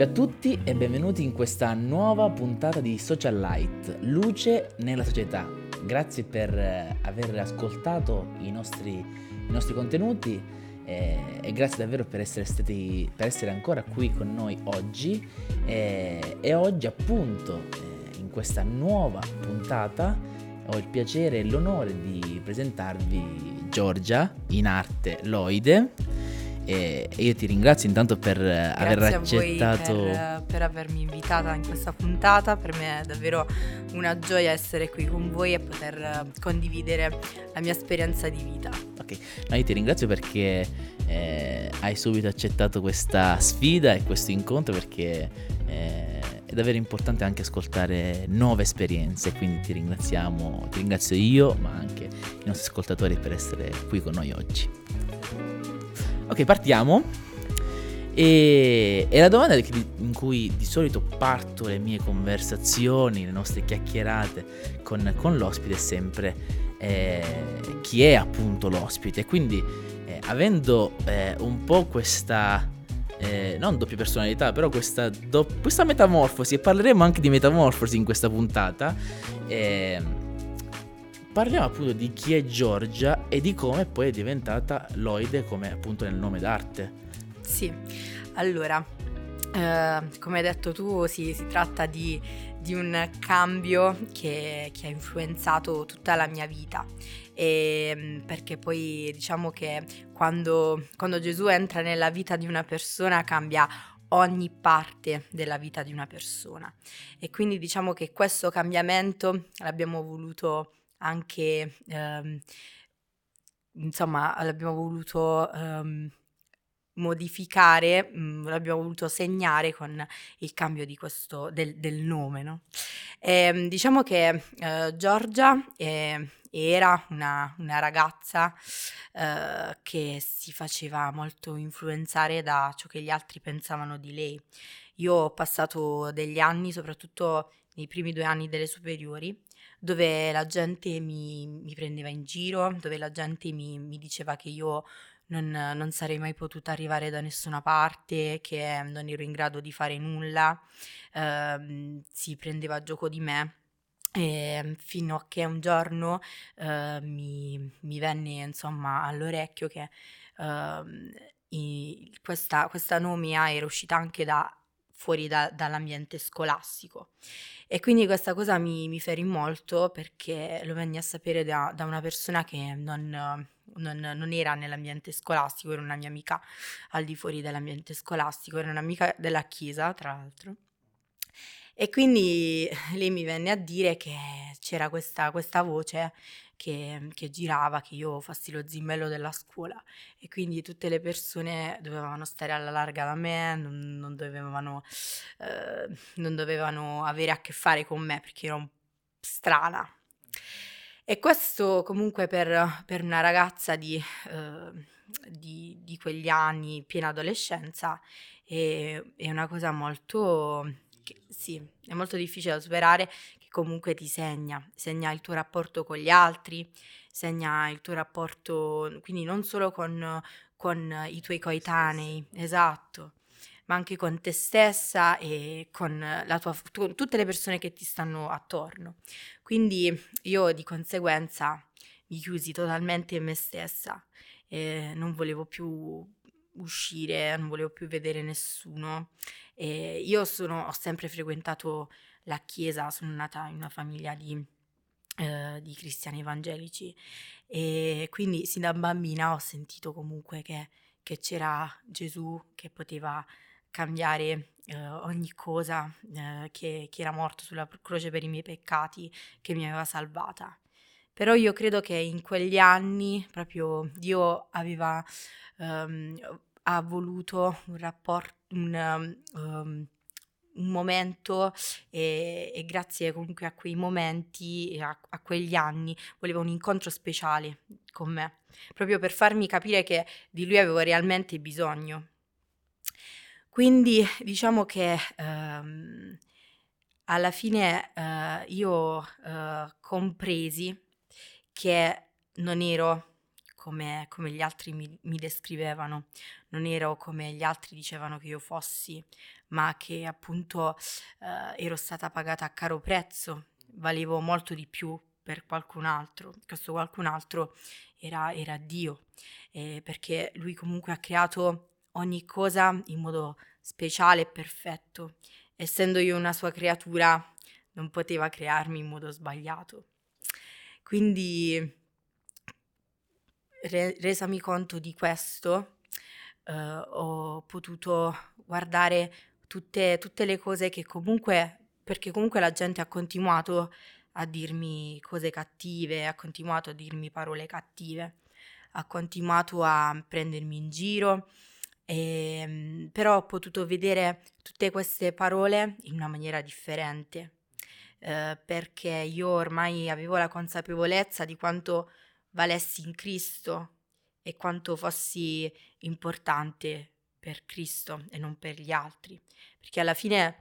Salve a tutti e benvenuti in questa nuova puntata di Social Light, luce nella società. Grazie per eh, aver ascoltato i nostri, i nostri contenuti eh, e grazie davvero per essere, stati, per essere ancora qui con noi oggi. Eh, e oggi appunto eh, in questa nuova puntata ho il piacere e l'onore di presentarvi Giorgia, in arte Loide e, io ti ringrazio intanto per Grazie aver accettato. Per, per, avermi invitata in questa puntata. Per me è davvero una gioia essere qui con voi e poter condividere la mia esperienza di vita. Ok, no, io ti ringrazio perché eh, hai subito accettato questa sfida e questo incontro perché eh, è davvero importante anche ascoltare nuove esperienze. Quindi ti ringraziamo, ti ringrazio io, ma anche i nostri ascoltatori per essere qui con noi oggi. Ok, partiamo. E, e la domanda in cui di solito parto le mie conversazioni, le nostre chiacchierate con, con l'ospite è sempre eh, chi è appunto l'ospite. Quindi eh, avendo eh, un po' questa... Eh, non doppia personalità, però questa, do- questa metamorfosi, e parleremo anche di metamorfosi in questa puntata, eh, Parliamo appunto di chi è Giorgia e di come poi è diventata Loide come appunto nel nome d'arte. Sì, allora, eh, come hai detto tu, sì, si tratta di, di un cambio che, che, ha influenzato tutta la mia vita. E, ehm, perché poi diciamo che quando, quando Gesù entra nella vita di una persona cambia ogni parte della vita di una persona. E quindi diciamo che questo cambiamento l'abbiamo voluto anche, ehm, insomma, l'abbiamo voluto ehm, modificare, mh, mm, l'abbiamo voluto segnare con il cambio questo, del, del nome. No? E, ehm, diciamo che eh, Giorgia è, era una, una ragazza eh, che si faceva molto influenzare da ciò che gli altri pensavano di lei. Io ho passato degli anni, soprattutto nei primi due anni delle superiori, dove la gente mi, mi prendeva in giro, dove la gente mi, mi diceva che io non, non, sarei mai potuta arrivare da nessuna parte, che non ero in grado di fare nulla, eh, si prendeva a gioco di me. E fino a che un giorno eh, mi, mi, venne insomma all'orecchio che eh, i, questa, questa nomea era uscita anche da, fuori da, dall'ambiente scolastico e quindi questa cosa mi, mi ferì molto perché lo venni a sapere da, da una persona che non, non, non, era nell'ambiente scolastico, era una mia amica al di fuori dell'ambiente scolastico, era un'amica della chiesa, tra l'altro. E quindi lei mi venne a dire che c'era questa, questa voce che, che, girava, che io fossi lo zimbello della scuola e quindi tutte le persone dovevano stare alla larga da me, non, non, dovevano, eh, non dovevano avere a che fare con me perché ero strana. E questo comunque per, per una ragazza di, eh, di, di, quegli anni, piena adolescenza, è, è una cosa molto, che, sì, è molto difficile da superare comunque ti segna, segna il tuo rapporto con gli altri, segna il tuo rapporto, quindi non solo con, con i tuoi coetanei, esatto, ma anche con te stessa e con, la tua, con tutte le persone che ti stanno attorno. Quindi io di conseguenza mi chiusi totalmente in me stessa e non volevo più uscire, non volevo più vedere nessuno. E io sono, ho sempre frequentato la Chiesa, sono nata in una famiglia di, eh, di cristiani evangelici e quindi sin da bambina ho sentito comunque che, che c'era Gesù che poteva cambiare eh, ogni cosa, eh, che, che, era morto sulla croce per i miei peccati, che mi aveva salvata. Però io credo che in quegli anni proprio Dio aveva um, ha voluto un rapporto, un, um, un momento e, e, grazie comunque a quei momenti a, a, quegli anni volevo un incontro speciale con me, proprio per farmi capire che di lui avevo realmente bisogno. Quindi diciamo che ehm, alla fine eh, io eh, compresi che non ero come, come gli altri mi, mi descrivevano, non ero come gli altri dicevano che io fossi, ma che appunto eh, ero stata pagata a caro prezzo, valevo molto di più per qualcun altro, questo qualcun altro era, era Dio, eh, perché lui comunque ha creato ogni cosa in modo speciale e perfetto. Essendo io una sua creatura, non poteva crearmi in modo sbagliato. Quindi, re- resami conto di questo, eh, ho potuto guardare tutte, tutte le cose che comunque, perché comunque la gente ha continuato a dirmi cose cattive, ha continuato a dirmi parole cattive, ha continuato a prendermi in giro, e, ehm, però ho potuto vedere tutte queste parole in una maniera differente, eh, perché io ormai avevo la consapevolezza di quanto valessi in Cristo e quanto fossi importante per Cristo e non per gli altri, perché alla fine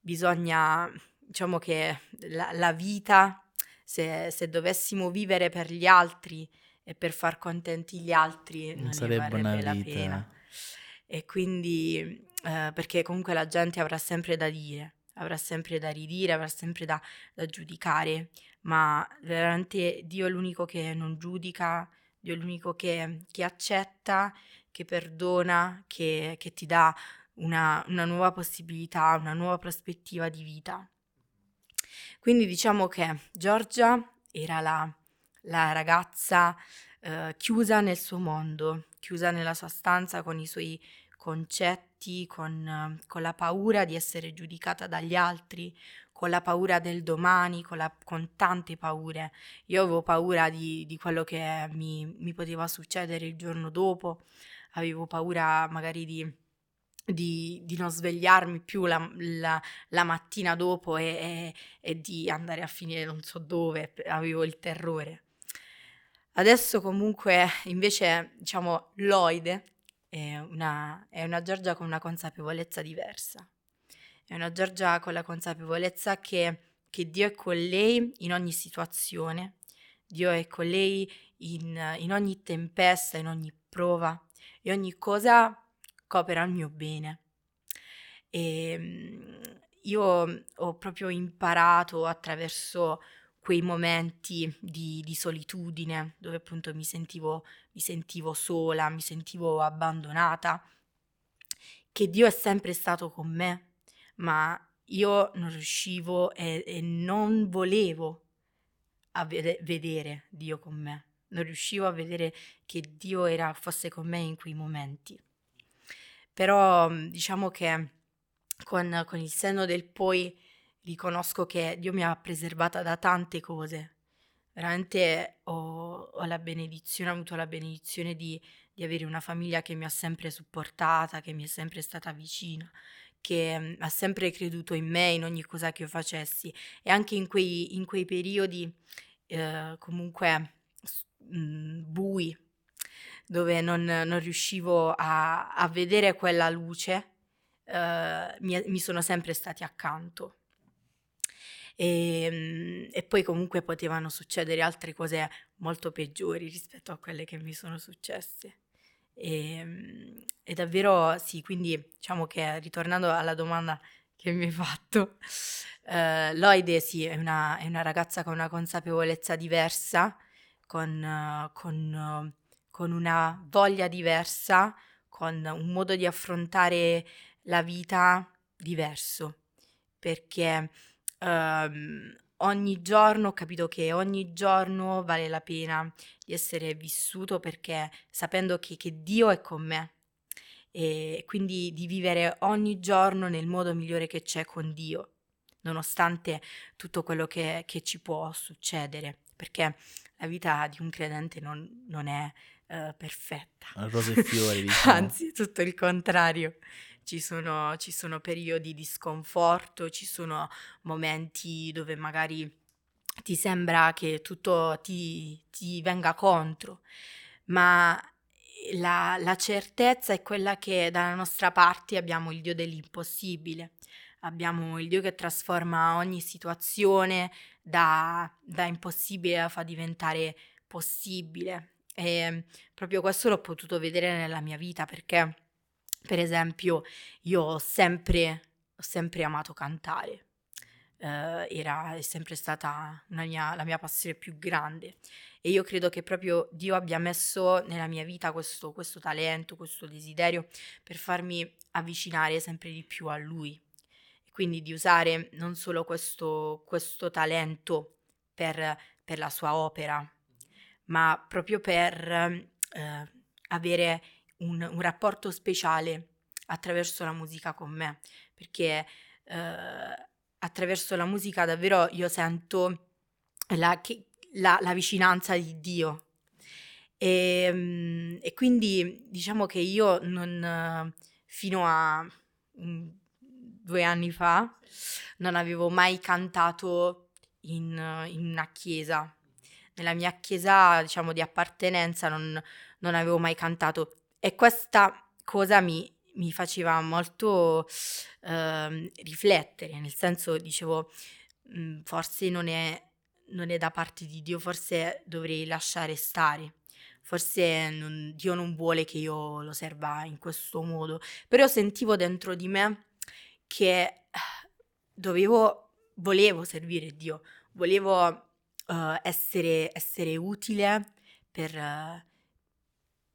bisogna, diciamo che la, la vita, se, se dovessimo vivere per gli altri e per far contenti gli altri, non, non sarebbe una vita. la pena e quindi eh, perché comunque la gente avrà sempre da dire, avrà sempre da ridire, avrà sempre da, da giudicare, ma veramente Dio è l'unico che non giudica, Dio è l'unico che, che accetta, che perdona, che, che ti dà una, una, nuova possibilità, una nuova prospettiva di vita. Quindi diciamo che Giorgia era la, la ragazza eh, chiusa nel suo mondo, chiusa nella sua stanza con i suoi concetti, con, con, la paura di essere giudicata dagli altri, con la paura del domani, con, la, con tante paure. Io avevo paura di, di quello che mi, mi, poteva succedere il giorno dopo, avevo paura magari di, di, di non svegliarmi più la, la, la mattina dopo e, e, e di andare a finire non so dove, avevo il terrore. Adesso comunque invece diciamo Lloyd è una, è una Giorgia con una consapevolezza diversa. È una Giorgia con la consapevolezza che, che Dio è con lei in ogni situazione, Dio è con lei in, in ogni tempesta, in ogni prova e ogni cosa coopera al mio bene. E ehm, io ho proprio imparato attraverso quei momenti di, di, solitudine dove appunto mi sentivo, mi sentivo sola, mi sentivo abbandonata, che Dio è sempre stato con me, ma io non riuscivo e, e non volevo vede, vedere Dio con me, non riuscivo a vedere che Dio era, fosse con me in quei momenti. Però diciamo che con, con il senno del poi riconosco che Dio mi ha preservata da tante cose. Veramente ho, ho la benedizione, ho avuto la benedizione di, di, avere una famiglia che mi ha sempre supportata, che mi è sempre stata vicina, che mh, ha sempre creduto in me, in ogni cosa che io facessi. E anche in quei, in quei periodi eh, comunque mh, bui, dove non, non riuscivo a, a, vedere quella luce, eh, mi, mi sono sempre stati accanto. E, ehm, e poi comunque potevano succedere altre cose molto peggiori rispetto a quelle che mi sono successe. E, ehm, e davvero sì, quindi diciamo che ritornando alla domanda che mi hai fatto, eh, Loide sì, è una, è una, ragazza con una consapevolezza diversa, con, con, con, una voglia diversa, con un modo di affrontare la vita diverso, perché um, ogni giorno ho capito che ogni giorno vale la pena di essere vissuto perché sapendo che, che Dio è con me. E quindi di vivere ogni giorno nel modo migliore che c'è con Dio, nonostante tutto quello che, che ci può succedere, perché la vita di un credente non, non è uh, perfetta. Rose e fiori, diciamo. Anzi, tutto il contrario ci sono, ci sono periodi di sconforto, ci sono momenti dove magari ti sembra che tutto ti, ti venga contro, ma la, la, certezza è quella che dalla nostra parte abbiamo il Dio dell'impossibile, abbiamo il Dio che trasforma ogni situazione da, da impossibile a fa diventare possibile. E proprio questo l'ho potuto vedere nella mia vita perché per esempio, io ho sempre, ho sempre amato cantare. Uh, era è sempre stata mia, la mia passione più grande e io credo che proprio Dio abbia messo nella mia vita questo, questo talento, questo desiderio per farmi avvicinare sempre di più a Lui. Quindi di usare non solo questo, questo talento per, per, la sua opera, ma proprio per eh, avere un, un, rapporto speciale attraverso la musica con me, perché eh, attraverso la musica davvero io sento la, la, la vicinanza di Dio. E, ehm, e, quindi diciamo che io non, fino a um, due anni fa non avevo mai cantato in, in, una chiesa. Nella mia chiesa, diciamo, di appartenenza non, non avevo mai cantato. E questa cosa mi, mi faceva molto eh, riflettere, nel senso dicevo, mh, mm, forse non è, non è da parte di Dio, forse dovrei lasciare stare forse non, Dio non vuole che io lo serva in questo modo, però sentivo dentro di me che eh, dovevo, volevo servire Dio, volevo uh, essere, essere, utile per, uh,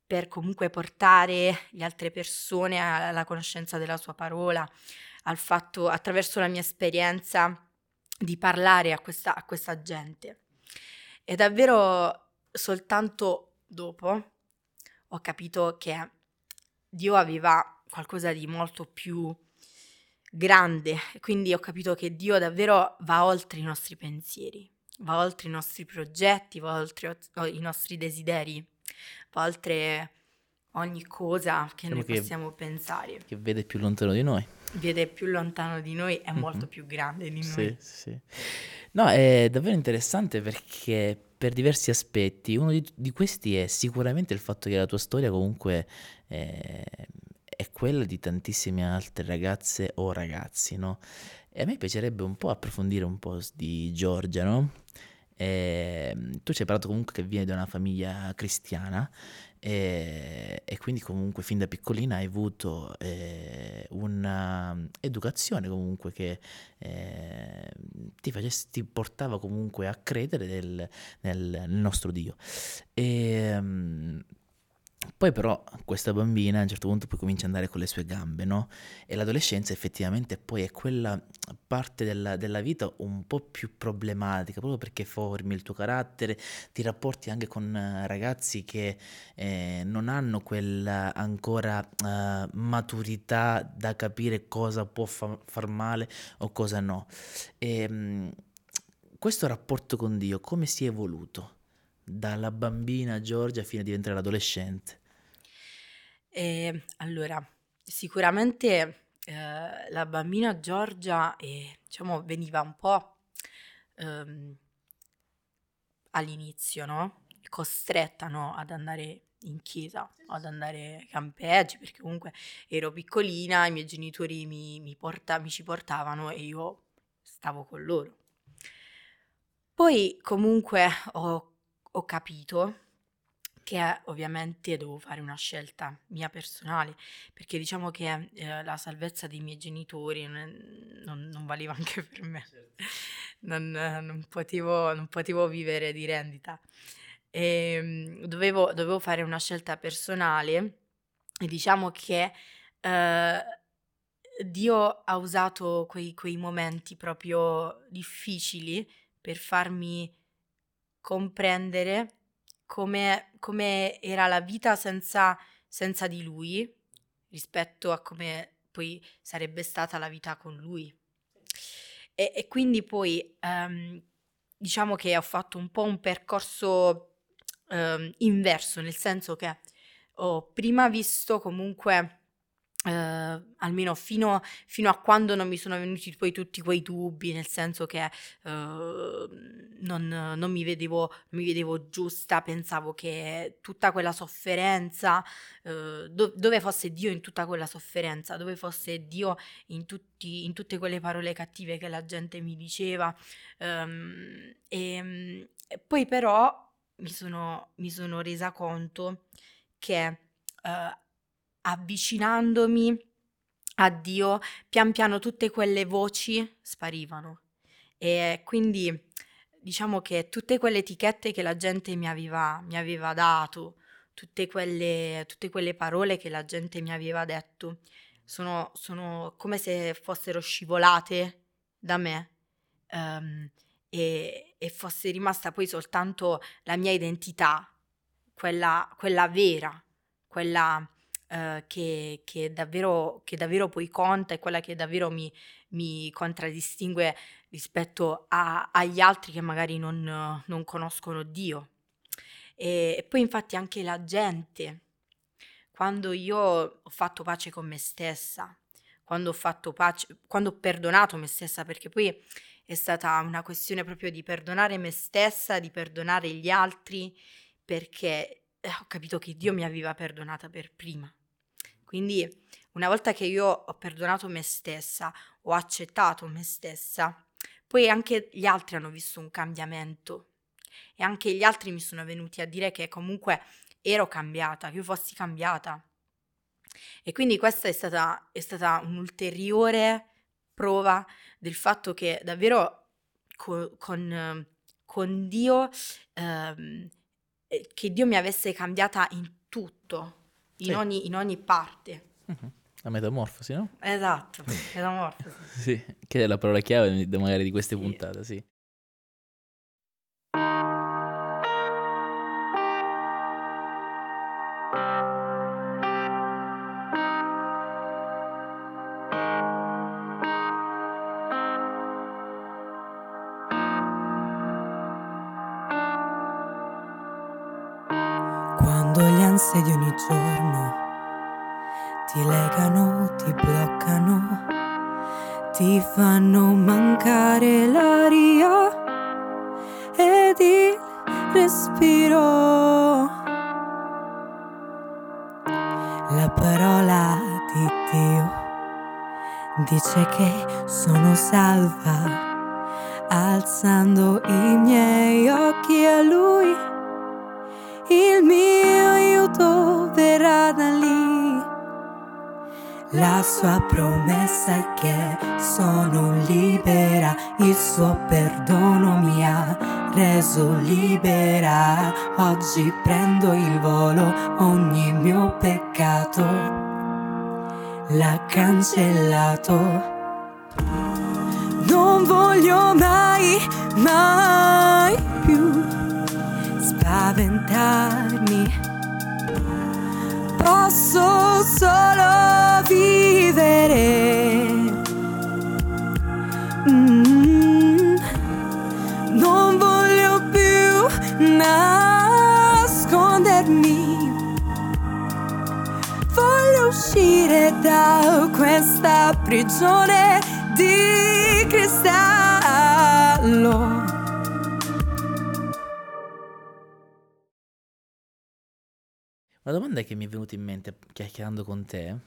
per comunque portare le altre persone alla conoscenza della sua parola, al fatto, attraverso la mia esperienza, di parlare a questa, a questa gente. E davvero soltanto dopo ho capito che Dio aveva qualcosa di molto più grande, quindi ho capito che Dio davvero va oltre i nostri pensieri, va oltre i nostri progetti, va oltre i nostri desideri oltre ogni cosa che diciamo noi che, possiamo pensare. Che vede più lontano di noi. Vede più lontano di noi, è mm-hmm. molto più grande di noi. Sì, sì. No, è davvero interessante perché per diversi aspetti, uno di, di questi è sicuramente il fatto che la tua storia comunque è, è quella di tantissime altre ragazze o ragazzi, no? E a me piacerebbe un po' approfondire un po' di Giorgia, no? E, ehm, tu ci hai parlato comunque che vieni da una famiglia cristiana e, e quindi comunque fin da piccolina hai avuto eh, un'educazione comunque che eh, ti, facesse, ti, portava comunque a credere del, nel, nel nostro Dio. E, um, poi però questa bambina a un certo punto poi comincia ad andare con le sue gambe, no? E l'adolescenza effettivamente poi è quella parte della, della, vita un po' più problematica, proprio perché formi il tuo carattere, ti rapporti anche con eh, ragazzi che eh, non hanno quella ancora uh, maturità da capire cosa può fa- far male o cosa no. E, um, questo rapporto con Dio come si è evoluto? Dalla bambina Giorgia fino a diventare l'adolescente? E, allora, sicuramente eh, la bambina Giorgia eh, diciamo, veniva un po' ehm, all'inizio, no? costretta no? ad andare in chiesa, ad andare campeggi, perché comunque ero piccolina, i miei genitori mi, mi, porta, mi ci portavano e io stavo con loro. Poi comunque ho ho capito che ovviamente devo fare una scelta mia personale, perché diciamo che eh, la salvezza dei miei genitori non, non, non valeva anche per me, certo. non, non, potevo, non, potevo, vivere di rendita. E, ehm, dovevo, dovevo, fare una scelta personale e diciamo che eh, Dio ha usato quei, quei momenti proprio difficili per farmi comprendere come, come era la vita senza, senza di lui rispetto a come poi sarebbe stata la vita con lui. E, e quindi poi um, diciamo che ho fatto un po' un percorso um, inverso, nel senso che ho prima visto comunque Uh, almeno fino, fino, a quando non mi sono venuti poi tutti quei dubbi, nel senso che uh, non, non, mi vedevo, mi vedevo giusta, pensavo che tutta quella sofferenza, uh, do, dove fosse Dio in tutta quella sofferenza, dove fosse Dio in, tutti, in tutte quelle parole cattive che la gente mi diceva. Um, e, e, poi però mi sono, mi sono resa conto che avvicinandomi a Dio, pian piano tutte quelle voci sparivano. E quindi diciamo che tutte quelle etichette che la gente mi aveva, mi aveva dato, tutte quelle, tutte quelle parole che la gente mi aveva detto, sono, sono come se fossero scivolate da me um, e, e, fosse rimasta poi soltanto la mia identità, quella, quella vera, quella uh, che, che, davvero, che, davvero, poi conta e quella che davvero mi, mi contraddistingue rispetto a, agli altri che magari non, non conoscono Dio. E, e poi infatti anche la gente, quando io ho fatto pace con me stessa, quando ho fatto pace, quando ho perdonato me stessa, perché poi è stata una questione proprio di perdonare me stessa, di perdonare gli altri, perché eh, ho capito che Dio mi aveva perdonata per prima. Quindi una volta che io ho perdonato me stessa, ho accettato me stessa, poi anche gli altri hanno visto un cambiamento e anche gli altri mi sono venuti a dire che comunque ero cambiata, che io fossi cambiata. E quindi questa è stata, è stata un'ulteriore prova del fatto che davvero co- con, con, Dio, ehm, eh, che Dio mi avesse cambiata in tutto, in, sì. ogni, in ogni, parte. Uh-huh. La metamorfosi, no? Esatto, metamorfosi. sì, che è la parola chiave magari di queste sì. puntate, sì. L'ha cancellato. Non voglio mai, mai più spaventarmi posso solo vivere. Uscire da questa prigione di cristallo. Una domanda che mi è venuta in mente chiacchierando con te,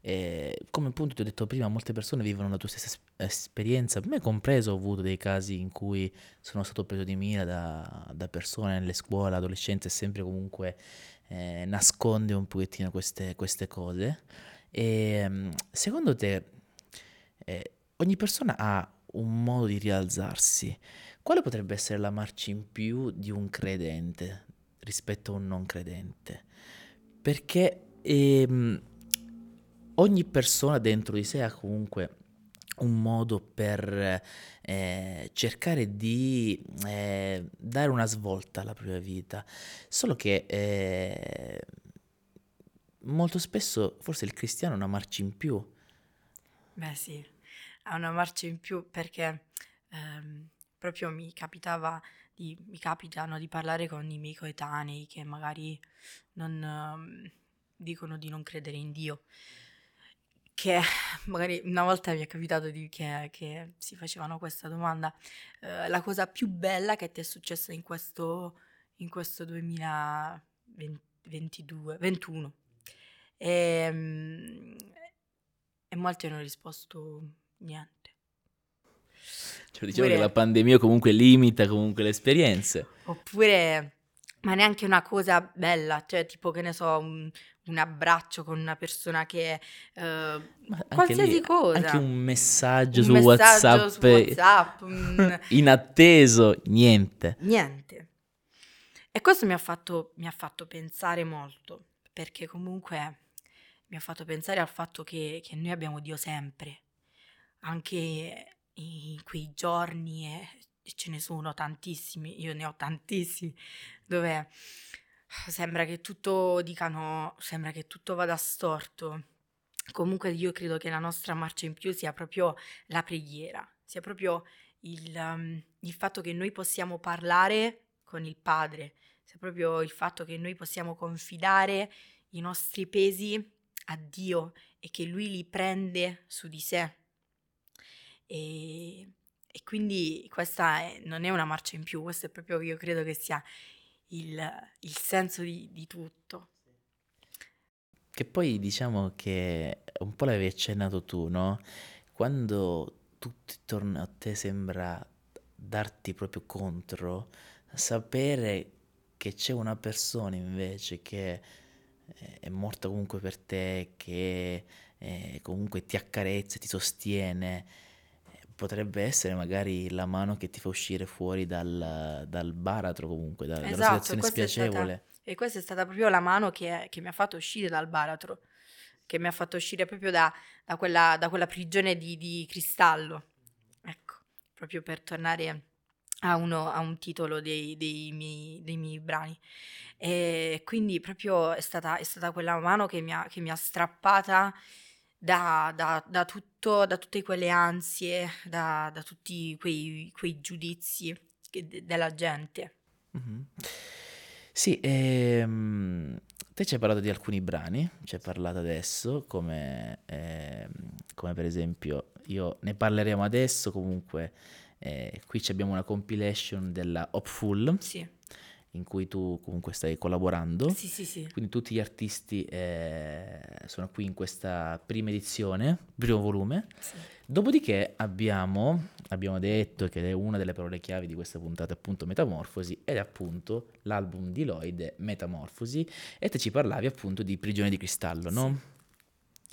è, come appunto ti ho detto prima, molte persone vivono la tua stessa esperienza, me compreso ho avuto dei casi in cui sono stato preso di mira da, da persone nelle scuole, adolescenze, sempre comunque eh, nasconde un pochettino queste, queste cose. E ehm, secondo te eh, ogni persona ha un modo di rialzarsi. Quale potrebbe essere la marcia in più di un credente rispetto a un non credente? perché ehm, ogni persona dentro di sé ha comunque un modo per eh, cercare di eh, dare una svolta alla propria vita, solo che eh, molto spesso forse il cristiano ha una marcia in più. Beh sì, ha una marcia in più perché ehm, proprio mi capitava di, mi capitano di parlare con i miei coetanei che magari non um, dicono di non credere in Dio. Che magari una volta mi è capitato di, che, che, si facevano questa domanda, uh, la cosa più bella che ti è successa in questo, in questo 2022, 21. E, e molti hanno risposto niente. Cioè, diciamo Oppure... che la pandemia comunque limita comunque le esperienze. Oppure, ma neanche una cosa bella, cioè tipo che ne so, un, un abbraccio con una persona che... eh, qualsiasi lì, cosa. Anche un messaggio Un su messaggio WhatsApp, su WhatsApp, un- inatteso, niente. Niente. E questo mi ha fatto, mi ha fatto pensare molto, perché comunque mi ha fatto pensare al fatto che, che noi abbiamo Dio sempre, anche in quei giorni, e e ce ne sono tantissimi, io ne ho tantissimi, dove sembra che tutto dicano, sembra che tutto vada storto. Comunque io credo che la nostra marcia in più sia proprio la preghiera, sia proprio il, um, il fatto che noi possiamo parlare con il Padre, sia proprio il fatto che noi possiamo confidare i nostri pesi a Dio e che Lui li prende su di sé. E, e quindi questa è- non è una marcia in più, questo è proprio, io credo che sia il, il senso di, di tutto. Che poi diciamo che un po' l'avevi accennato tu, no? Quando tutto intorno a te sembra darti proprio contro, sapere che c'è una persona invece che eh, è morta comunque per te, che eh, comunque ti accarezza, ti sostiene, potrebbe essere magari la mano che ti fa uscire fuori dal, dal baratro comunque, da- dalla Esatto, situazione questa è stata- spiacevole. E questa è stata proprio la mano che, che mi ha fatto uscire dal baratro, che mi ha fatto uscire proprio da, da quella, da quella prigione di, di cristallo. Ecco, proprio per tornare a, uno, a un titolo dei, dei miei, dei miei brani. E quindi proprio è stata, è stata quella mano che mi ha, che mi ha strappata da, da- da tutto, da tutte quelle ansie, da, da tutti quei, quei giudizi de- della gente. Mhm. Sì, ehm, te ci hai parlato di alcuni brani, ci hai parlato adesso, come, ehm, come per esempio, io ne parleremo adesso, comunque eh, qui abbiamo una compilation della Hopeful, Sì, in cui tu comunque stai collaborando, sì, sì, sì. quindi tutti gli artisti eh, sono qui in questa prima edizione, primo volume. sì. Dopodiché abbiamo, abbiamo detto che è una delle parole chiavi di questa puntata appunto Metamorfosi ed è appunto l'album di Lloyd Metamorfosi e te ci parlavi appunto di Prigione di Cristallo, no?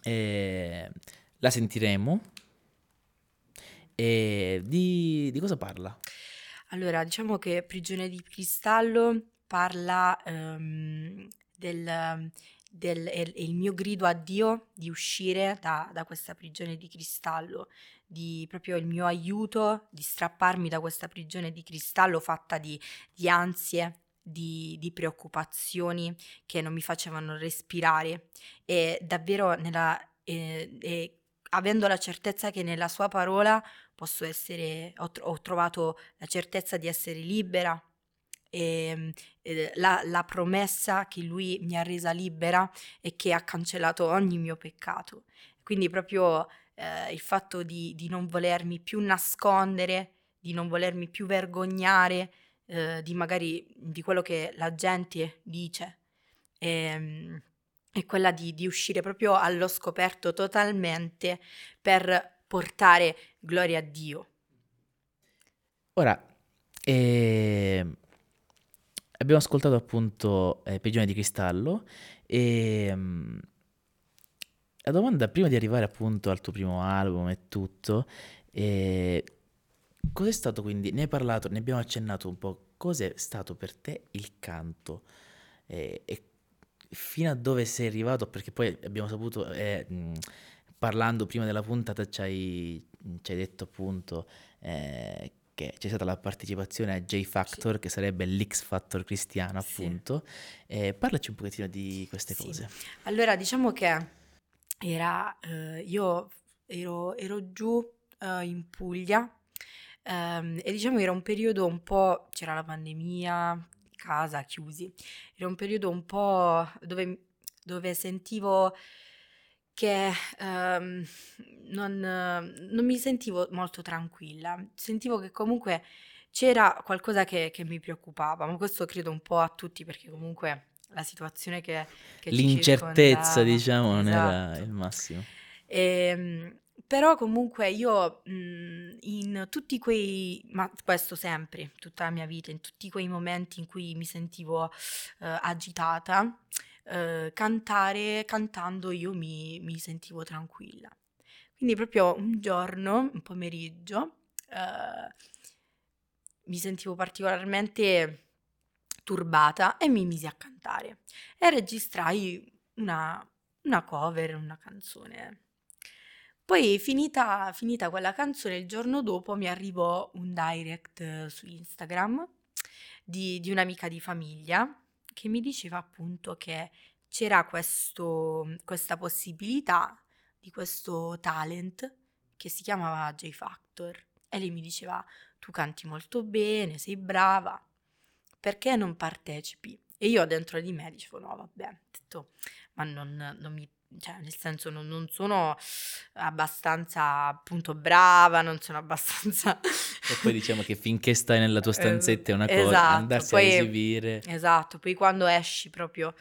E la sentiremo e di, di cosa parla? Allora, diciamo che Prigione di cristallo parla ehm, del, del- è, il mio grido a Dio di uscire da, da questa prigione di cristallo, di proprio il mio aiuto di strapparmi da questa prigione di cristallo fatta di, di ansie, di, di preoccupazioni che non mi facevano respirare. E davvero nella, eh, e avendo la certezza che nella sua parola posso essere, ho, ho trovato la certezza di essere libera e eh, la, la promessa che lui mi ha resa libera e che ha cancellato ogni mio peccato. Quindi proprio eh, il fatto di, di non volermi più nascondere, di non volermi più vergognare eh, di magari di quello che la gente dice. Ehm, è quella di, di uscire proprio allo scoperto totalmente per portare gloria a Dio. Ora, ehm, abbiamo ascoltato appunto eh, Prigione di Cristallo e mm, la domanda prima di arrivare appunto al tuo primo album e tutto, eh, cos'è stato quindi, ne hai parlato, ne abbiamo accennato un po', cos'è stato per te il canto Eh, e fino a dove sei arrivato, perché poi abbiamo saputo, eh, mh, parlando prima della puntata ci hai, ci hai detto appunto eh, che c'è stata la partecipazione a J Factor, che sarebbe l'X Factor cristiano Sì. appunto, Eh, parlaci un pochettino di queste Sì. cose. Allora, diciamo che era, eh, io ero, ero giù eh, in Puglia ehm, e diciamo era un periodo un po', c'era la pandemia, casa, chiusi, era un periodo un po' dove, dove sentivo che ehm, non, non mi sentivo molto tranquilla, sentivo che comunque c'era qualcosa che, che mi preoccupava, ma questo credo un po' a tutti perché comunque la situazione che, che L'incertezza, diciamo, non era Esatto. il massimo. Ehm, però comunque io mh, in tutti quei, ma questo sempre, tutta la mia vita, in tutti quei momenti in cui mi sentivo eh, agitata, eh, cantare, cantando io mi, mi sentivo tranquilla. Quindi proprio un giorno, un pomeriggio, eh, mi sentivo particolarmente turbata e mi misi a cantare e registrai una, una cover, una canzone. Poi finita, finita quella canzone, il giorno dopo mi arrivò un direct su Instagram di, di un'amica di famiglia che mi diceva appunto che c'era questo, questa possibilità di questo talent che si chiamava J Factor e lei mi diceva tu canti molto bene, sei brava, perché non partecipi? E io dentro di me dicevo no vabbè, detto, ma non, non mi cioè nel senso non, non, sono abbastanza appunto brava, non sono abbastanza... e poi diciamo che finché stai nella tua stanzetta è una cosa, esatto, andarsi poi, a esibire... Esatto, poi quando esci proprio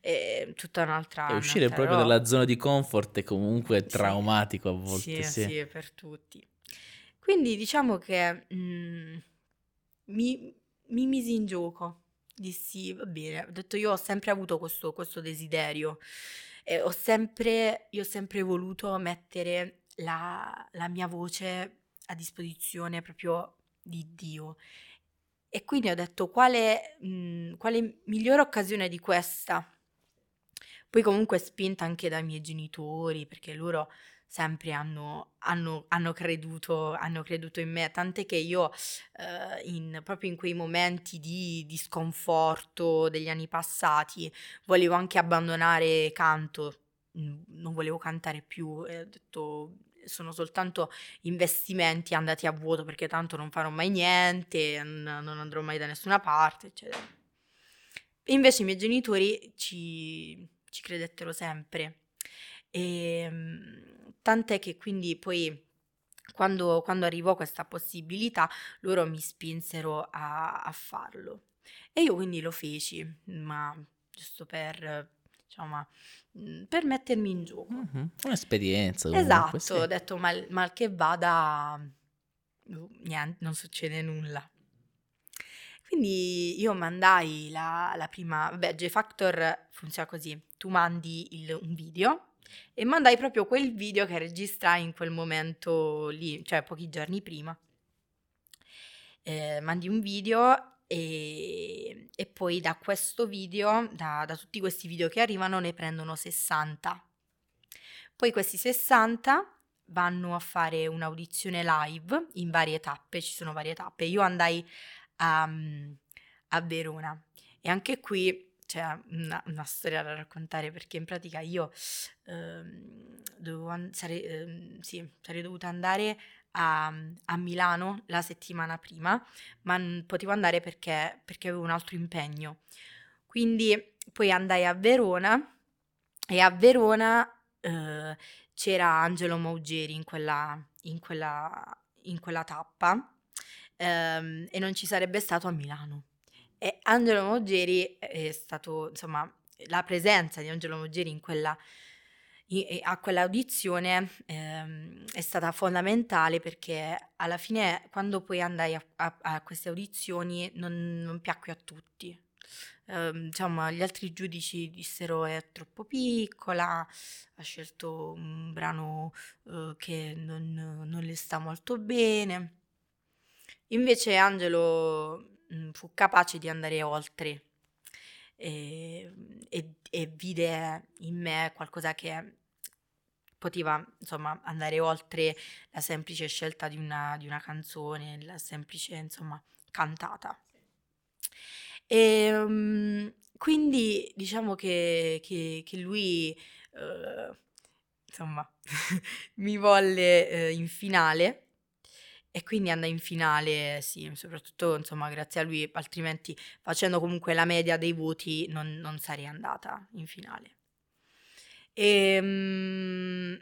è tutta un'altra... E uscire un'altra proprio roba. dalla zona di comfort è comunque Sì. traumatico a volte. Sì, Sì, sì, per tutti. Quindi diciamo che mm, mi, mi misi in gioco, dissi, va bene, ho detto io ho sempre avuto questo, questo desiderio, e ho sempre, io ho sempre voluto mettere la, la mia voce a disposizione proprio di Dio. E quindi ho detto quale, mm, quale migliore occasione di questa? Poi comunque spinta anche dai miei genitori, perché loro sempre hanno, hanno- hanno creduto, hanno creduto in me, tant'è che io eh, in- proprio in quei momenti di, di sconforto degli anni passati volevo anche abbandonare canto, non volevo cantare più, ho detto sono soltanto investimenti andati a vuoto perché tanto non farò mai niente, non, non andrò mai da nessuna parte, eccetera. E invece i miei genitori ci, ci credettero sempre. E, mm, tant'è che quindi poi quando, quando arrivò questa possibilità loro mi spinsero a, a farlo. E io quindi lo feci, ma giusto per, diciamo, mm, per mettermi in gioco. Mhm, Un'esperienza comunque, Esatto, sì. ho detto mal, mal che vada, boh, niente, non succede nulla. Quindi io mandai la, la prima, vabbè, J-Factor funziona così, tu mandi il- un video e mandai proprio quel video che registrai in quel momento lì, cioè pochi giorni prima. Eh, mandi un video e, e poi da questo video, da, da tutti questi video che arrivano, ne prendono 60. Poi questi 60 vanno a fare un'audizione live in varie tappe, ci sono varie tappe. Io andai a, a Verona e anche qui c'è una, una storia da raccontare perché in pratica io ehm, an- sarei, ehm, sì, sarei dovuta andare a, a Milano la settimana prima, ma non potevo andare perché, perché avevo un altro impegno. Quindi poi andai a Verona e a Verona eh, c'era Angelo Maugeri in quella, in quella, in quella tappa ehm, e non ci sarebbe stato a Milano. E Angelo Maugeri è stato, insomma, la presenza di Angelo Maugeri in quella, i- e a quell'audizione ehm, è stata fondamentale perché alla fine quando poi andai a, a- a queste audizioni non, non piacque a tutti. Ehm, diciamo, gli altri giudici dissero è troppo piccola, ha scelto un brano eh, che non, non le sta molto bene. Invece Angelo mh, fu capace di andare oltre e, e- e vide in me qualcosa che poteva insomma andare oltre la semplice scelta di una, di una canzone, la semplice insomma cantata. E, mm, quindi diciamo che, che- che lui eh, insomma mi volle eh, in finale e quindi andai in finale, sì, soprattutto insomma grazie a lui, altrimenti facendo comunque la media dei voti non, non sarei andata in finale. E, mm,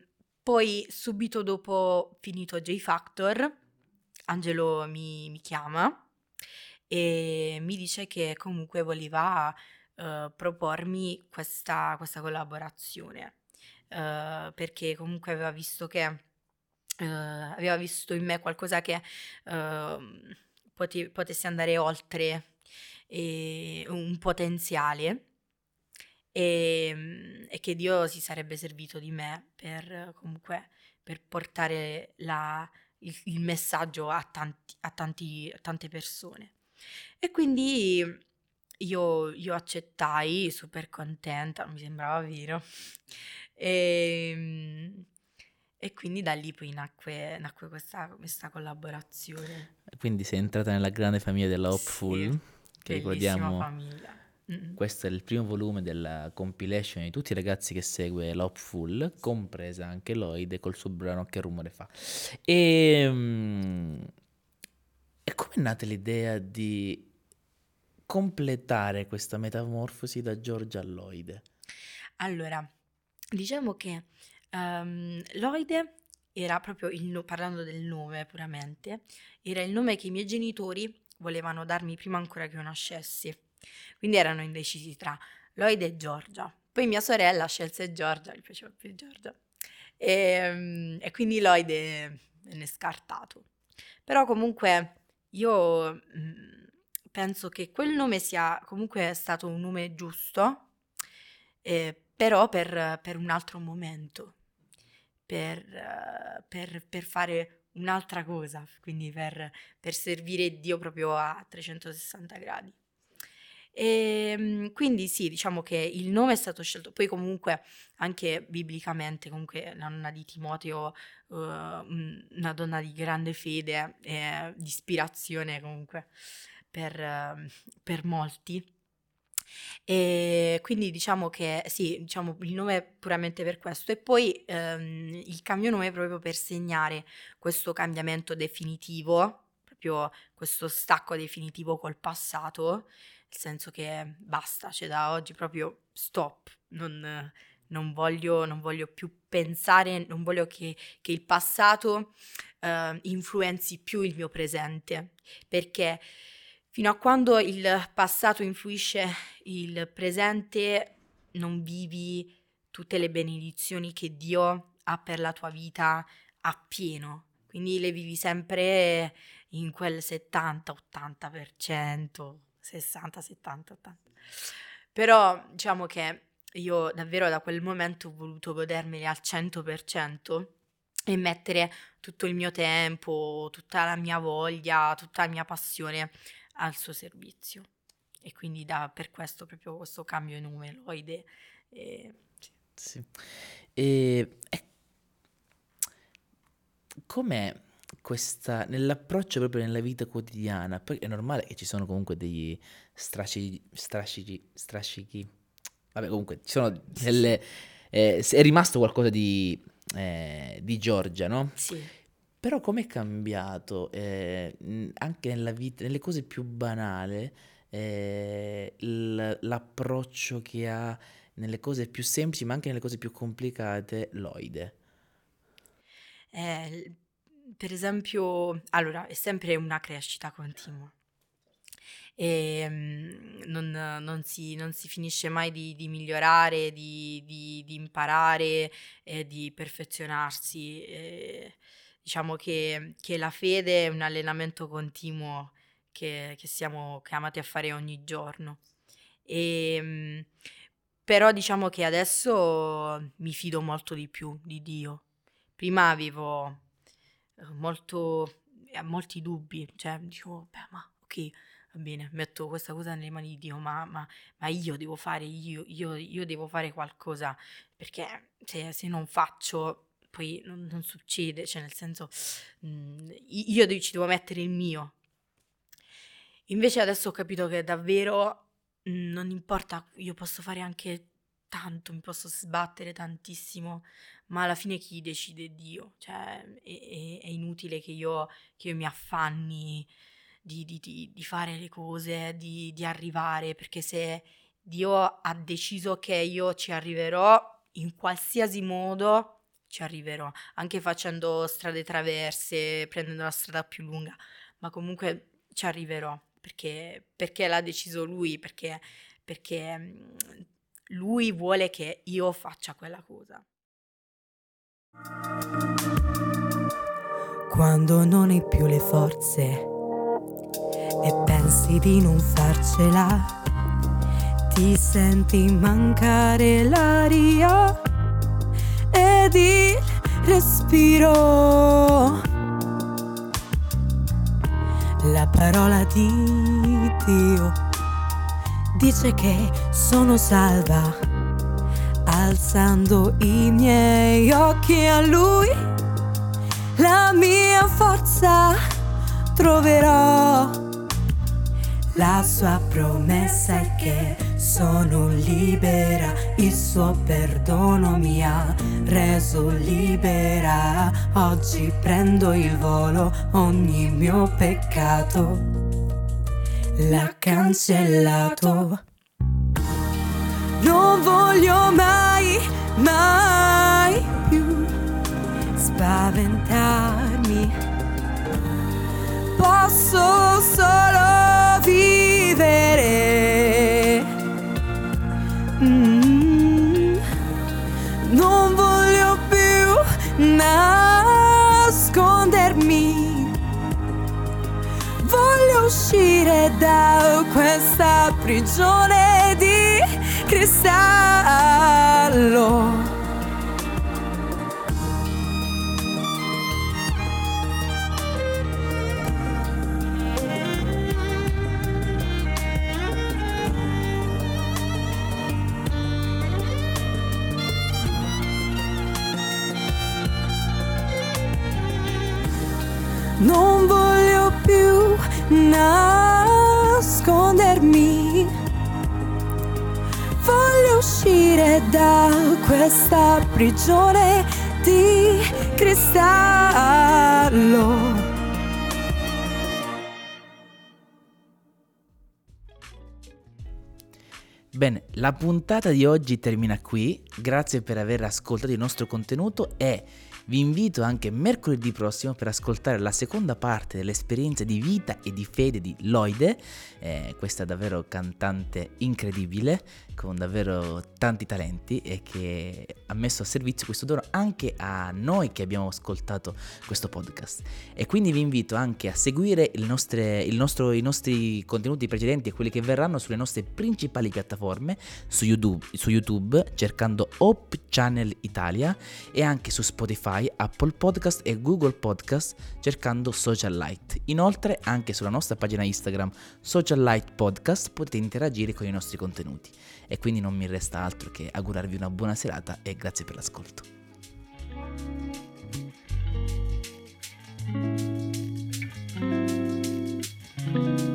poi subito dopo finito J Factor, Angelo mi, mi chiama e mi dice che comunque voleva eh, propormi questa, questa collaborazione eh, perché comunque aveva visto che eh, aveva visto in me qualcosa che ehm, pote- potesse andare oltre un potenziale e, mm, e che Dio si sarebbe servito di me per comunque per portare la, il, il, messaggio a, tanti, a, tanti, a tante persone. E quindi io, io accettai, super contenta, mi sembrava vero. E, ehm, e quindi da lì poi nacque, nacque questa, questa, collaborazione. Quindi sei entrata nella grande famiglia della Hopeful, sì, che ricordiamo... famiglia. Mm-mm. Questo è il primo volume della compilation di tutti i ragazzi che segue l'Hopeful, compresa anche Lloyd col suo brano Che rumore fa. E, um, e come è nata l'idea di completare questa metamorfosi da Giorgia a Lloyd? Allora, diciamo che um, Lloyd era proprio il no- parlando del nome puramente, era il nome che i miei genitori volevano darmi prima ancora che io nascessi. Quindi erano indecisi tra Lloyd e Giorgia. Poi mia sorella scelse Giorgia, gli piaceva più Giorgia. E, ehm, e quindi Lloyd venne scartato. Però comunque io mm, penso che quel nome sia comunque stato un nome giusto, eh, però per, per, un altro momento, per, uh, per, per, fare un'altra cosa, quindi per, per servire Dio proprio a 360 gradi. E, ehm, quindi sì, diciamo che il nome è stato scelto, poi comunque anche biblicamente, comunque la nonna di Timoteo, uh, una donna di grande fede e di ispirazione comunque per, uh, per molti. E quindi diciamo che sì, diciamo il nome è puramente per questo. E poi ehm, il cambio nome è proprio per segnare questo cambiamento definitivo, proprio questo stacco definitivo col passato nel senso che basta, cioè da oggi proprio stop, non, non, voglio, non voglio, più pensare, non voglio che, che il passato uh, influenzi più il mio presente, perché fino a quando il passato influisce il presente non vivi tutte le benedizioni che Dio ha per la tua vita appieno, quindi le vivi sempre in quel 70-80%, 60, 70, 80. Però diciamo che io davvero da quel momento ho voluto godermeli al 100% e mettere tutto il mio tempo, tutta la mia voglia, tutta la mia passione al suo servizio. E quindi da, per questo proprio questo cambio nome, Loide. E, sì. E, e com'è questa, nell'approccio proprio nella vita quotidiana, poi è normale che ci sono comunque degli strascichi, strascichi, strascichi. vabbè comunque ci sono delle, eh, è rimasto qualcosa di, eh, di Giorgia, no? Sì. Però com'è cambiato eh, anche nella vita, nelle cose più banali, eh, l'approccio che ha nelle cose più semplici, ma anche nelle cose più complicate, Loide? Eh, per esempio, allora, è sempre una crescita continua. E um, non, non, si, non, si, finisce mai di, di migliorare, di, di, di, imparare e di perfezionarsi. E diciamo che, che, la fede è un allenamento continuo che, che siamo chiamati a fare ogni giorno. E, um, però diciamo che adesso mi fido molto di più di Dio. Prima avevo molto, ha molti dubbi, cioè dico, beh, ma ok, va bene, metto questa cosa nelle mani di Dio, ma, ma, ma io devo fare, io, io, io, devo fare qualcosa, perché se, se non faccio poi non, non, succede, cioè nel senso mh, mm, io ci devo mettere il mio. Invece adesso ho capito che davvero mh, mm, non importa, io posso fare anche tanto, mi posso sbattere tantissimo, ma alla fine chi decide è Dio, cioè è, è, inutile che io, che io, mi affanni di, di, di, di fare le cose, di, arrivare, perché se Dio ha deciso che io ci arriverò in qualsiasi modo, ci arriverò, anche facendo strade traverse, prendendo la strada più lunga, ma comunque ci arriverò, perché, perché l'ha deciso lui, perché, perché lui vuole che io faccia quella cosa. Quando non hai più le forze e pensi di non farcela, ti senti mancare l'aria ed il respiro. La parola di Dio dice che sono salva, alzando i miei occhi a Lui, la mia forza troverò. La sua promessa è che sono libera, il suo perdono mi ha reso libera. Oggi prendo il volo, ogni mio peccato l'ha cancellato. Non voglio mai, mai più spaventarmi. Posso solo uscire da questa prigione di cristallo. Nascondermi. Voglio uscire da questa prigione di cristallo. Bene, la puntata di oggi termina qui, grazie per aver ascoltato il nostro contenuto e vi invito anche mercoledì prossimo per ascoltare la seconda parte dell'esperienza di vita e di fede di Loide, eh, questa davvero cantante incredibile, con davvero tanti talenti e che ha messo a servizio questo dono anche a noi che abbiamo ascoltato questo podcast. E quindi vi invito anche a seguire nostre, nostro, i nostri contenuti precedenti e quelli che verranno sulle nostre principali piattaforme, su YouTube, su YouTube cercando Hope Channel Italia e anche su Spotify Apple Podcast e Google Podcast cercando Social Light. Inoltre anche sulla nostra pagina Instagram Social Light Podcast potete interagire con i nostri contenuti. E quindi non mi resta altro che augurarvi una buona serata e grazie per l'ascolto. thank